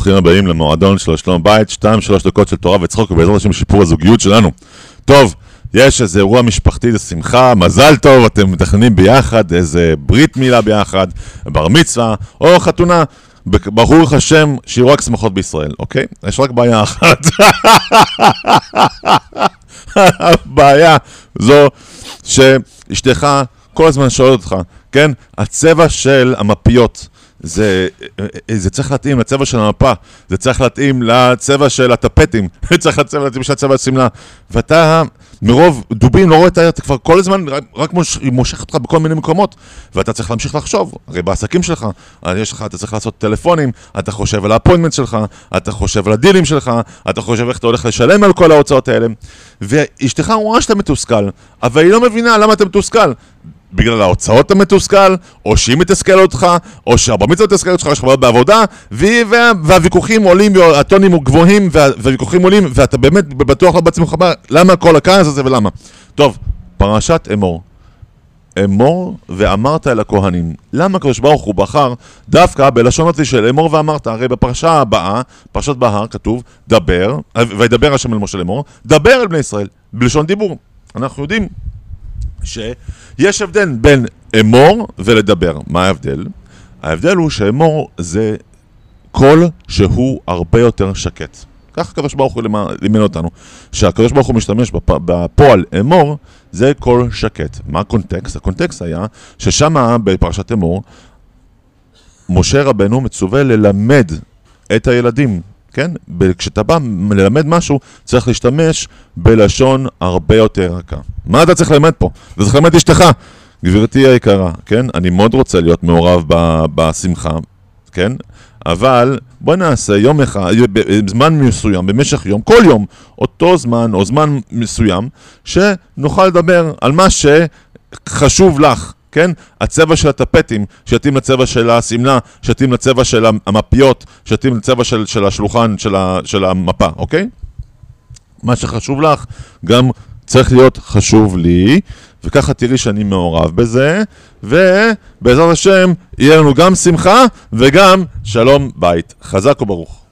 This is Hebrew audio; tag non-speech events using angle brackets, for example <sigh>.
ברוכים הבאים למועדון של שלום בית, 2-3 דקות של תורה וצחוק ובעזרת השם שיפור הזוגיות שלנו. טוב, יש איזה אירוע משפחתי, זה שמחה, מזל טוב, אתם מתכננים ביחד, איזה ברית מילה ביחד, בר מצווה, או חתונה. ברוך השם, שיהיו רק שמחות בישראל, אוקיי? יש רק בעיה אחת. <laughs> הבעיה זו שאשתך כל הזמן שואלת אותך, כן? הצבע של המפיות. זה, זה צריך להתאים לצבע של המפה, זה צריך להתאים לצבע של הטפטים, <laughs> זה צריך להתאים לצבע של השמלה. ואתה, מרוב דובים, לא רואה את ה... אתה כבר כל הזמן רק מוש, מושך אותך בכל מיני מקומות, ואתה צריך להמשיך לחשוב. הרי בעסקים שלך, יש לך, אתה צריך לעשות טלפונים, אתה חושב על האפוינטמנט שלך, אתה חושב על הדילים שלך, אתה חושב איך אתה הולך לשלם על כל ההוצאות האלה. ואשתך רואה שאתה מתוסכל, אבל היא לא מבינה למה אתה מתוסכל. בגלל ההוצאות המתוסכל, או שהיא מתסכל אותך, או שהבר מצווה מתסכל אותך, יש לך בעיות בעבודה, וה, והוויכוחים עולים, הטונים גבוהים, וה, והוויכוחים עולים, ואתה באמת בטוח לא בעצמך, למה כל הכעס הזה ולמה? טוב, פרשת אמור. אמור ואמרת אל הכהנים. למה הקדוש ברוך הוא בחר דווקא בלשון אותי של אמור ואמרת? הרי בפרשה הבאה, פרשת בהר, כתוב, דבר, וידבר השם אל משה לאמור, דבר אל בני ישראל, בלשון דיבור. אנחנו יודעים שיש הבדל בין אמור ולדבר. מה ההבדל? ההבדל הוא שאמור זה קול שהוא הרבה יותר שקט. כך הקדוש ברוך הוא לימד אותנו, שהקדוש ברוך הוא משתמש בפ... בפועל אמור, זה קול שקט. מה הקונטקסט? הקונטקסט היה ששם בפרשת אמור, משה רבנו מצווה ללמד את הילדים כן? כשאתה בא ללמד משהו, צריך להשתמש בלשון הרבה יותר רכה. מה אתה צריך ללמד פה? אתה צריך ללמד אשתך. גברתי היקרה, כן? אני מאוד רוצה להיות מעורב בשמחה, כן? אבל בוא נעשה יום אחד, זמן מסוים, במשך יום, כל יום, אותו זמן או זמן מסוים, שנוכל לדבר על מה שחשוב לך, כן? הצבע של הטפטים, שיתאים לצבע של השמלה, שיתאים לצבע של המפיות, שיתאים לצבע של, של השולחן, של, ה, של המפה, אוקיי? מה שחשוב לך, גם צריך להיות חשוב לי, וככה תראי שאני מעורב בזה, ובעזרת השם, יהיה לנו גם שמחה וגם שלום בית. חזק וברוך.